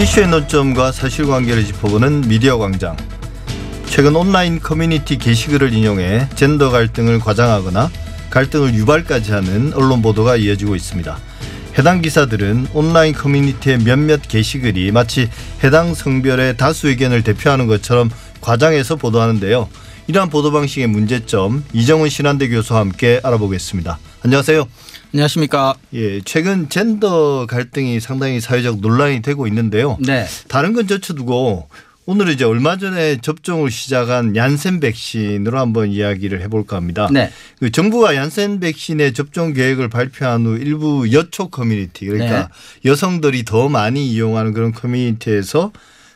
이슈의 논점과 사실관계를 짚어보는 미디어 광장. 최근 온라인 커뮤니티 게시글을 인용해 젠더 갈등을 과장하거나 갈등을 유발까지 하는 언론 보도가 이어지고 있습니다. 해당 기사들은 온라인 커뮤니티의 몇몇 게시글이 마치 해당 성별의 다수 의견을 대표하는 것처럼 과장해서 보도하는데요. 이러한 보도 방식의 문제점 이정훈 신한대 교수와 함께 알아보겠습니다. 안녕하세요. 안녕하십니까. 예, 최근 젠더 갈등이 상당히 사회적 논란이 되고 있는데요. 네. 다른 건 제쳐두고 오늘은 이제 얼마 전에 접종을 시작한 얀센 백신으로 한번 이야기를 해볼까 합니다. 네. 그 정부가 얀센 백신의 접종 계획을 발표한 후 일부 여초 커뮤니티 그러니까 네. 여성들이 더 많이 이용하는 그런 커뮤니티에서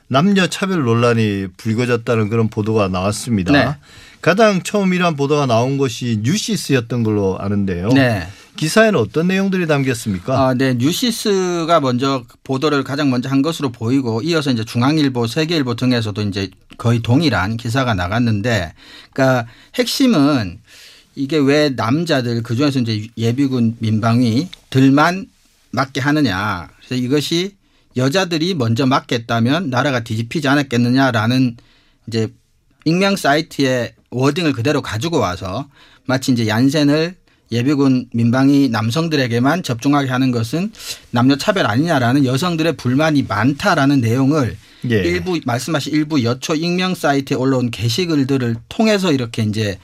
남녀 차별 논란이 불거졌다는 그런 보도가 나왔습니다. 네. 가장 처음 이러한 보도가 나온 것이 뉴시스였던 걸로 아는데요. 네. 기사에는 어떤 내용들이 담겼습니까? 아, 네. 뉴시스가 먼저 보도를 가장 먼저 한 것으로 보이고 이어서 이제 중앙일보, 세계일보 등에서도 이제 거의 동일한 기사가 나갔는데 그러니까 핵심은 이게 왜 남자들 그중에서 이제 예비군 민방위들만 맞게 하느냐. 그래서 이것이 여자들이 먼저 맞겠다면 나라가 뒤집히지 않았겠느냐라는 이제 익명 사이트의 워딩을 그대로 가지고 와서 마치 이제 얀센을 예비군 민방위 남성들에게만 접종하게 하는 것은 남녀 차별 아니냐라는 여성들의 불만이 많다라는 내용을 예. 일부 말씀하신 일부 여초 익명 사이트에 올라온 게시글들을 통해서 이렇게 이제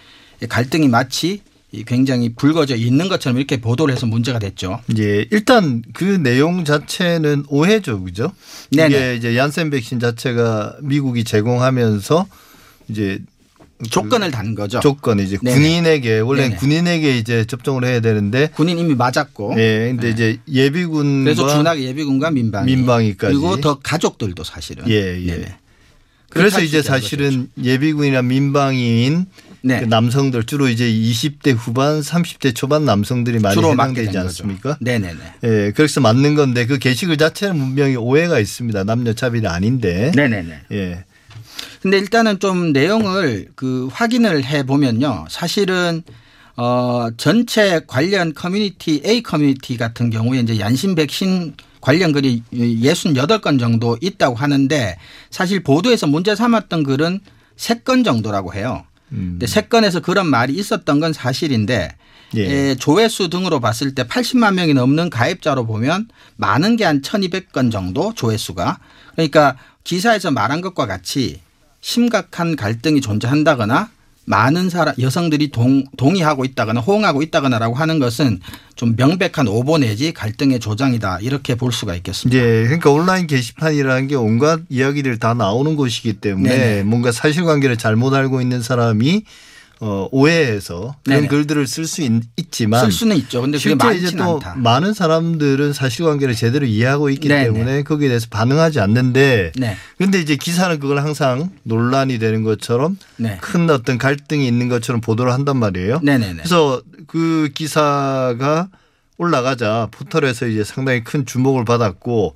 갈등이 마치 굉장히 불거져 있는 것처럼 이렇게 보도를 해서 문제가 됐죠. 예, 일단 그 내용 자체는 오해죠, 그죠? 네네. 이게 이제 얀센 백신 자체가 미국이 제공하면서 이제 조건을 단 거죠. 조건 이제 네네. 군인에게 원래 네네. 군인에게 이제 접종을 해야 되는데 군인 이미 맞았고. 예, 근데 이제 예비군과 그래서 준하게 예비군과 민방위. 민방위까지. 그리고 더 가족들도 사실은. 예, 예. 네네. 그래서 이제 사실은 예비군이나 민방위인 네. 그 남성들 주로 이제 20대 후반, 30대 초반 남성들이 많이 해당되지 된 않습니까? 거죠. 네네네. 예, 그래서 맞는 건데 그 게시글 자체는 분명히 오해가 있습니다. 남녀 차별이 아닌데. 네네네. 예. 근데 일단은 좀 내용을 그 확인을 해 보면요. 사실은 어 전체 관련 커뮤니티 A 커뮤니티 같은 경우에 이제 얀센 백신 관련 글이 68건 정도 있다고 하는데 사실 보도에서 문제 삼았던 글은 3건 정도라고 해요. 음. 근데 3건에서 그런 말이 있었던 건 사실인데 예. 에, 조회수 등으로 봤을 때 80만 명이 넘는 가입자로 보면 많은 게 한 1200건 정도 조회수가 그러니까 기사에서 말한 것과 같이 심각한 갈등이 존재한다거나 많은 사람 여성들이 동, 동의하고 있다거나 호응하고 있다거나라고 하는 것은 좀 명백한 오보 내지 갈등의 조장이다 이렇게 볼 수가 있겠습니다. 예, 그러니까 온라인 게시판이라는 게 온갖 이야기들 다 나오는 곳이기 때문에 네네. 뭔가 사실관계를 잘못 알고 있는 사람이 어, 오해해서 그런 네네. 글들을 쓸 수 있지만 쓸 수는 있죠. 근데 그게 실제 이제 또 않다. 많은 사람들은 사실관계를 제대로 이해하고 있기 네네. 때문에 거기에 대해서 반응하지 않는데 네. 그런데 이제 기사는 그걸 항상 논란이 되는 것처럼 네. 큰 어떤 갈등이 있는 것처럼 보도를 한단 말이에요. 네네네. 그래서 그 기사가 올라가자 포털에서 이제 상당히 큰 주목을 받았고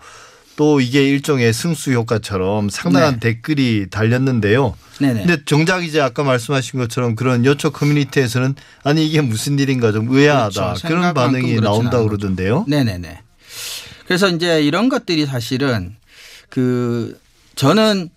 또 이게 일종의 승수 효과처럼 상당한 네. 댓글이 달렸는데요. 네네. 근데 정작 이제 아까 말씀하신 것처럼 그런 여초 커뮤니티에서는 아니 이게 무슨 일인가 좀 의아하다 그렇죠. 그런 반응이 나온다 그러던데요. 네네네. 그래서 이제 이런 것들이 사실은 그 저는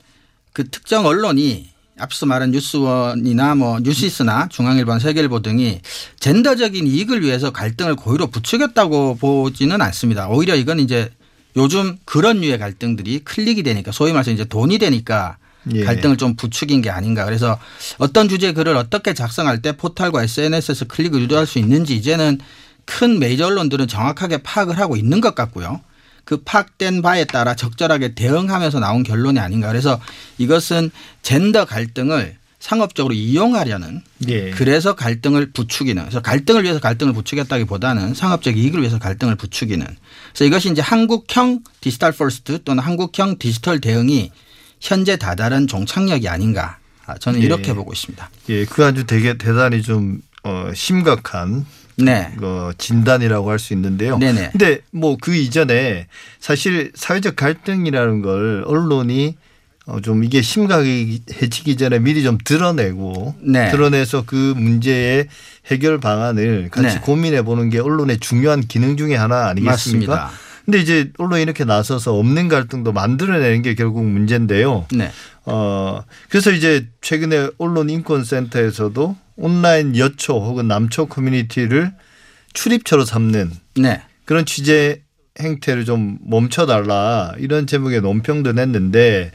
그 특정 언론이 앞서 말한 뉴스원이나 뭐 뉴시스나 중앙일보, 세계일보 등이 젠더적인 이익을 위해서 갈등을 고의로 부추겼다고 보지는 않습니다. 오히려 이건 이제 요즘 그런 류의 갈등들이 클릭이 되니까 소위 말해서 이제 돈이 되니까 예. 갈등을 좀 부추긴 게 아닌가. 그래서 어떤 주제 글을 어떻게 작성할 때 포털과 SNS에서 클릭을 유도할 수 있는지 이제는 큰 메이저 언론들은 정확하게 파악을 하고 있는 것 같고요. 그 파악된 바에 따라 적절하게 대응하면서 나온 결론이 아닌가. 그래서 이것은 젠더 갈등을 상업적으로 이용하려는 예. 그래서 갈등을 부추기는 그래서 갈등을 위해서 갈등을 부추겼다기보다는 상업적 이익을 위해서 갈등을 부추기는 그래서 이것이 이제 한국형 디지털 first 또는 한국형 디지털 대응이 현재 다다른 종착역이 아닌가 아, 저는 예. 이렇게 보고 있습니다. 예, 그 아주 되게 대단히 좀 어, 심각한 네. 어, 진단이라고 할 수 있는데요. 네네. 근데 뭐 그 이전에 사실 사회적 갈등이라는 걸 언론이 어, 좀 이게 심각해지기 전에 미리 좀 드러내고 네. 드러내서 그 문제의 해결 방안을 같이 네. 고민해 보는 게 언론의 중요한 기능 중에 하나 아니겠습니까? 맞습니다. 근데 이제 언론이 이렇게 나서서 없는 갈등도 만들어내는 게 결국 문제인데요. 네. 어, 그래서 이제 최근에 언론 인권센터에서도 온라인 여초 혹은 남초 커뮤니티를 출입처로 삼는 네. 그런 취재 행태를 좀 멈춰달라 이런 제목의 논평도 냈는데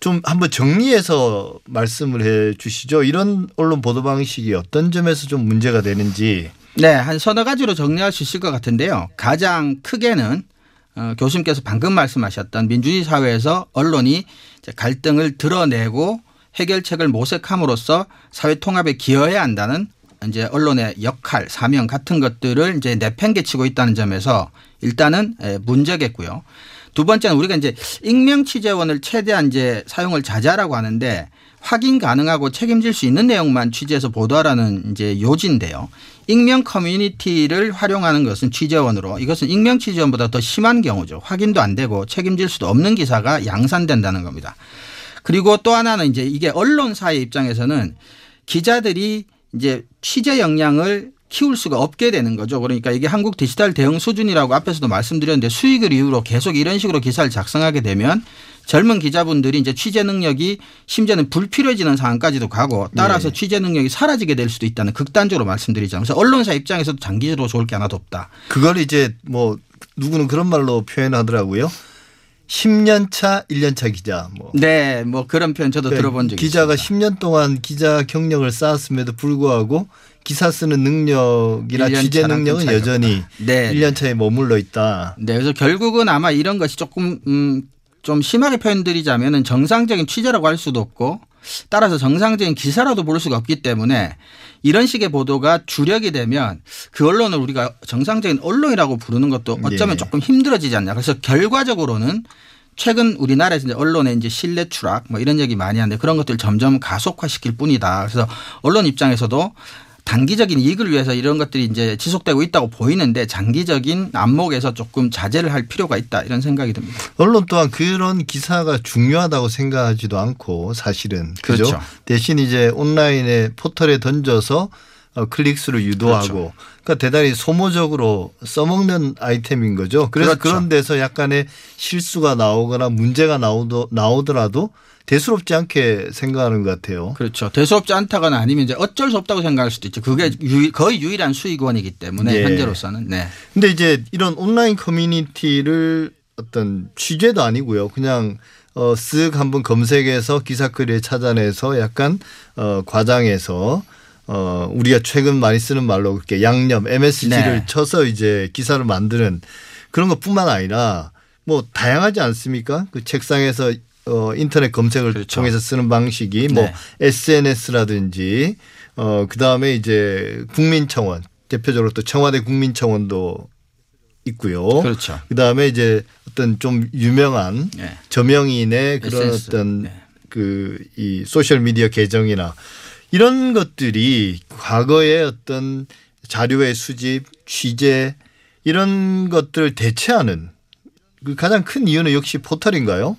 좀 한번 정리해서 말씀을 해 주시죠. 이런 언론 보도 방식이 어떤 점에서 좀 문제가 되는지. 네, 한 서너 가지로 정리할 수 있을 것 같은데요. 가장 크게는 어, 교수님께서 방금 말씀하셨던 민주주의 사회에서 언론이 이제 갈등을 드러내고 해결책을 모색함으로써 사회 통합에 기여해야 한다는 이제 언론의 역할, 사명 같은 것들을 이제 내팽개치고 있다는 점에서 일단은 에, 문제겠고요. 두 번째는 우리가 이제 익명 취재원을 최대한 이제 사용을 자제하라고 하는데 확인 가능하고 책임질 수 있는 내용만 취재해서 보도하라는 이제 요지인데요. 익명 커뮤니티를 활용하는 것은 취재원으로 이것은 익명 취재원보다 더 심한 경우죠. 확인도 안 되고 책임질 수도 없는 기사가 양산된다는 겁니다. 그리고 또 하나는 이제 이게 언론사의 입장에서는 기자들이 이제 취재 역량을 키울 수가 없게 되는 거죠. 그러니까 이게 한국 디지털 대응 수준이라고 앞에서도 말씀드렸는데 수익을 이유로 계속 이런 식으로 기사를 작성하게 되면 젊은 기자분들이 이제 취재 능력이 심지어는 불필요해지는 상황까지도 가고 따라서 네. 취재 능력이 사라지게 될 수도 있다는 극단적으로 말씀드리죠. 그래서 언론사 입장에서도 장기적으로 좋을 게 하나도 없다. 그걸 이제 뭐 누구는 그런 말로 표현하더라고요. 10년 차, 1년 차 기자. 뭐 네, 뭐 그런 표현 저도 그러니까 들어본 적이 기자가 있습니다. 10년 동안 기자 경력을 쌓았음에도 불구하고 기사 쓰는 능력이나 1년 취재 능력은 차이가 여전히 네. 1년 차에 머물러 있다. 네, 그래서 결국은 아마 이런 것이 조금 음, 좀 심하게 표현드리자면은 정상적인 취재라고 할 수도 없고 따라서 정상적인 기사라도 볼 수가 없기 때문에 이런 식의 보도가 주력이 되면 그 언론을 우리가 정상적인 언론이라고 부르는 것도 어쩌면 예. 조금 힘들어지지 않냐. 그래서 결과적으로는 최근 우리나라에서 이제 언론의 이제 신뢰 추락 뭐 이런 얘기 많이 하는데 그런 것들 을 점점 가속화시킬 뿐이다. 그래서 언론 입장에서도 단기적인 이익을 위해서 이런 것들이 이제 지속되고 있다고 보이는데 장기적인 안목에서 조금 자제를 할 필요가 있다 이런 생각이 듭니다. 언론 또한 그런 기사가 중요하다고 생각하지도 않고 사실은 그죠? 그렇죠. 대신 이제 온라인에 포털에 던져서 어, 클릭수를 유도하고 그렇죠. 그러니까 대단히 소모적으로 써먹는 아이템인 거죠. 그래서 그렇죠. 그런 데서 약간의 실수가 나오거나 문제가 나오더, 나오더라도 대수롭지 않게 생각하는 것 같아요. 그렇죠. 대수롭지 않다거나 아니면 이제 어쩔 수 없다고 생각할 수도 있죠. 그게 유- 거의 유일한 수익원이기 때문에 예. 현재로서는 네. 근데 이제 이런 온라인 커뮤니티를 어떤 취재도 아니고요. 그냥 어, 쓱 한번 검색해서 기사거리에 찾아내서 약간 어, 과장해서 어, 우리가 최근 많이 쓰는 말로 그렇게 양념 MSG를 네. 쳐서 이제 기사를 만드는 그런 것뿐만 아니라 뭐 다양하지 않습니까? 그 책상에서 어, 인터넷 검색을 그렇죠. 통해서 쓰는 방식이 뭐 네. SNS라든지 어, 그 다음에 이제 국민청원 대표적으로 또 청와대 국민청원도 있고요. 그렇죠. 그 다음에 이제 어떤 좀 유명한 네. 저명인의 그런 SNS. 어떤 네. 그이 소셜 미디어 계정이나 이런 것들이 과거의 어떤 자료의 수집, 취재 이런 것들을 대체하는 그 가장 큰 이유는 역시 포털인가요?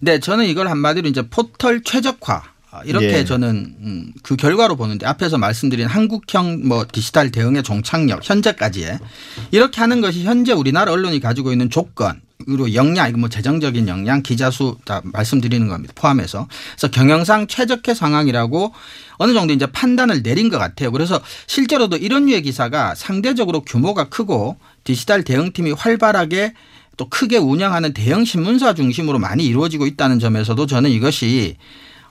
네, 저는 이걸 한마디로 이제 포털 최적화 아, 이렇게 예. 저는 음, 그 결과로 보는데 앞에서 말씀드린 한국형 뭐 디지털 대응의 종착력 현재까지의 이렇게 하는 것이 현재 우리나라 언론이 가지고 있는 조건 그리고 역량 이거 뭐 재정적인 역량 기자 수 다 말씀드리는 겁니다. 포함해서. 그래서 경영상 최적의 상황이라고 어느 정도 이제 판단을 내린 것 같아요. 그래서 실제로도 이런 류의 기사가 상대적으로 규모가 크고 디지털 대응팀이 활발하게 또 크게 운영하는 대형 신문사 중심으로 많이 이루어지고 있다는 점에서도 저는 이것이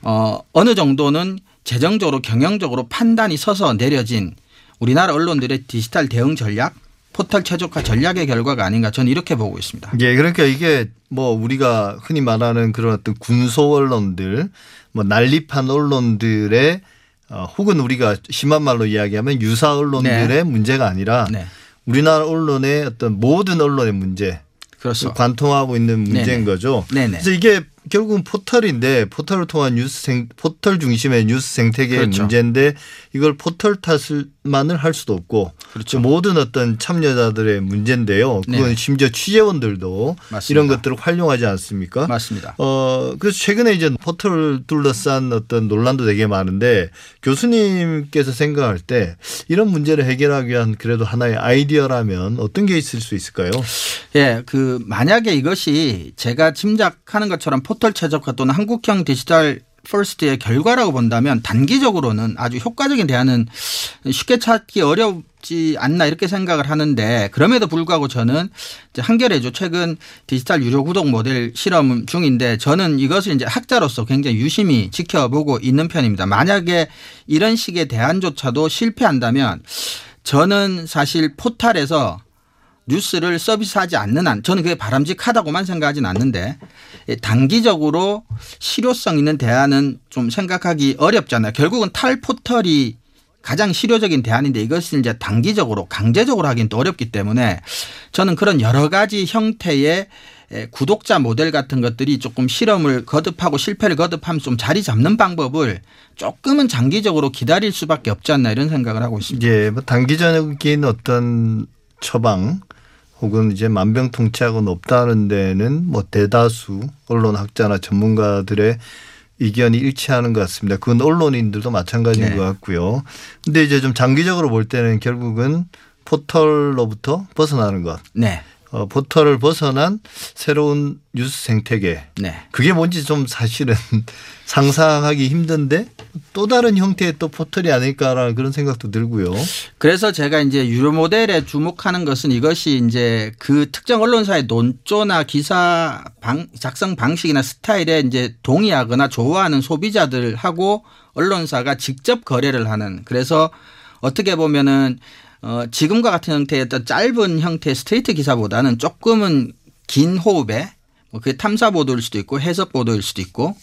어 어느 정도는 재정적으로 경영적으로 판단이 서서 내려진 우리나라 언론들의 디지털 대응 전략 포털 최적화 전략의 결과가 아닌가 저는 이렇게 보고 있습니다. 예, 그러니까 이게 뭐 우리가 흔히 말하는 그런 어떤 군소 언론들, 뭐 난립한 언론들의 어, 혹은 우리가 심한 말로 이야기하면 유사 언론들의 네. 문제가 아니라 네. 우리나라 언론의 어떤 모든 언론의 문제, 그렇죠. 관통하고 있는 문제인 네네. 거죠. 네네. 그래서 이게 결국은 포털인데 포털을 통한 뉴스 생 포털 중심의 뉴스 생태계의 그렇죠. 문제인데 이걸 포털 탓을만을 할 수도 없고 그렇죠. 모든 어떤 참여자들의 문제인데요. 그건 네네. 심지어 취재원들도 맞습니다. 이런 것들을 활용하지 않습니까? 맞습니다. 어 그래서 최근에 이제 포털을 둘러싼 어떤 논란도 되게 많은데 교수님께서 생각할 때 이런 문제를 해결하기 위한 그래도 하나의 아이디어라면 어떤 게 있을 수 있을까요? 예, 그 만약에 이것이 제가 짐작하는 것처럼 포털 최적화 또는 한국형 디지털 first의 결과라고 본다면 단기적으로는 아주 효과적인 대안은 쉽게 찾기 어렵지 않나 이렇게 생각을 하는데 그럼에도 불구하고 저는 이제 한겨레죠 최근 디지털 유료 구독 모델 실험 중인데 저는 이것을 이제 학자로서 굉장히 유심히 지켜보고 있는 편입니다. 만약에 이런 식의 대안조차도 실패한다면 저는 사실 포탈에서 뉴스를 서비스하지 않는 한 저는 그게 바람직하다고만 생각하진 않는데 단기적으로 실효성 있는 대안은 좀 생각하기 어렵잖아요. 결국은 탈 포털이 가장 실효적인 대안인데 이것을 이제 단기적으로 강제적으로 하기는 또 어렵기 때문에 저는 그런 여러 가지 형태의 구독자 모델 같은 것들이 조금 실험을 거듭하고 실패를 거듭하면 좀 자리 잡는 방법을 조금은 장기적으로 기다릴 수밖에 없지 않나 이런 생각을 하고 있습니다. 예, 뭐 단기적인 어떤 처방 혹은 이제 만병통치약은 없다는 데는 뭐 대다수 언론 학자나 전문가들의 의견이 일치하는 것 같습니다. 그건 언론인들도 마찬가지인 네. 것 같고요. 근데 이제 좀 장기적으로 볼 때는 결국은 포털로부터 벗어나는 것. 네. 어, 포털을 벗어난 새로운 뉴스 생태계. 네. 그게 뭔지 좀 사실은 상상하기 힘든데 또 다른 형태의 또 포털이 아닐까라는 그런 생각도 들고요. 그래서 제가 이제 유료 모델에 주목하는 것은 이것이 이제 그 특정 언론사의 논조나 기사 방, 작성 방식이나 스타일에 이제 동의하거나 좋아하는 소비자들하고 언론사가 직접 거래를 하는 그래서 어떻게 보면은 어, 지금과 같은 형태의 어떤 짧은 형태의 스트레이트 기사보다는 조금은 긴 호흡에 뭐 그게 탐사 보도일 수도 있고 해석 보도일 수도 있고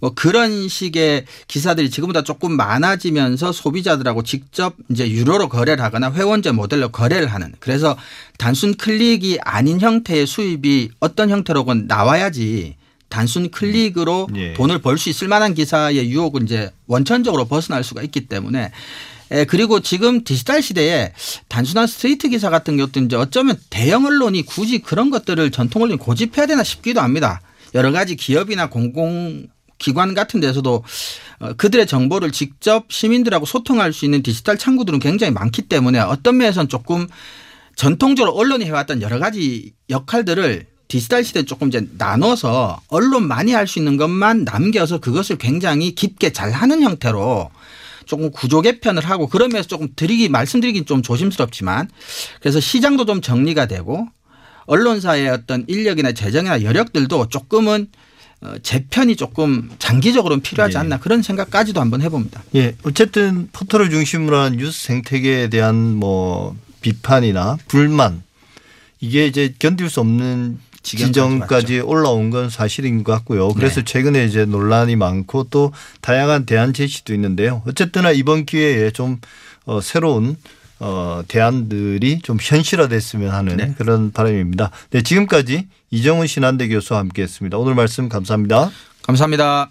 뭐 그런 식의 기사들이 지금보다 조금 많아지면서 소비자들하고 직접 이제 유료로 거래를 하거나 회원제 모델로 거래를 하는 그래서 단순 클릭이 아닌 형태의 수입이 어떤 형태로건 나와야지 단순 클릭으로 예. 돈을 벌 수 있을 만한 기사의 유혹은 이제 원천적으로 벗어날 수가 있기 때문에 에, 그리고 지금 디지털 시대에 단순한 스트레이트 기사 같은 것도 이제 어쩌면 대형 언론이 굳이 그런 것들을 전통 언론이 고집해야 되나 싶기도 합니다. 여러 가지 기업이나 공공 기관 같은 데서도 어, 그들의 정보를 직접 시민들하고 소통할 수 있는 디지털 창구들은 굉장히 많기 때문에 어떤 면에서는 조금 전통적으로 언론이 해왔던 여러 가지 역할들을 디지털 시대에 조금 이제 나눠서 언론만이 할 수 있는 것만 남겨서 그것을 굉장히 깊게 잘 하는 형태로 조금 구조 개편을 하고 그러면서 조금 드리기 말씀드리긴 좀 조심스럽지만 그래서 시장도 좀 정리가 되고 언론사의 어떤 인력이나 재정이나 여력들도 조금은 어, 재편이 조금 장기적으로는 필요하지 예. 않나 그런 생각까지도 한번 해봅니다. 예, 어쨌든 포털을 중심으로 한 뉴스 생태계에 대한 뭐 비판이나 불만 이게 이제 견딜 수 없는 지점까지 올라온 건 사실인 것 같고요. 그래서 네. 최근에 이제 논란이 많고 또 다양한 대안 제시도 있는데요. 어쨌거나 이번 기회에 좀 어, 새로운 어, 대안들이 좀 현실화됐으면 하는 네. 그런 바람입니다. 네, 지금까지 이정훈 신한대 교수와 함께했습니다. 오늘 말씀 감사합니다. 감사합니다.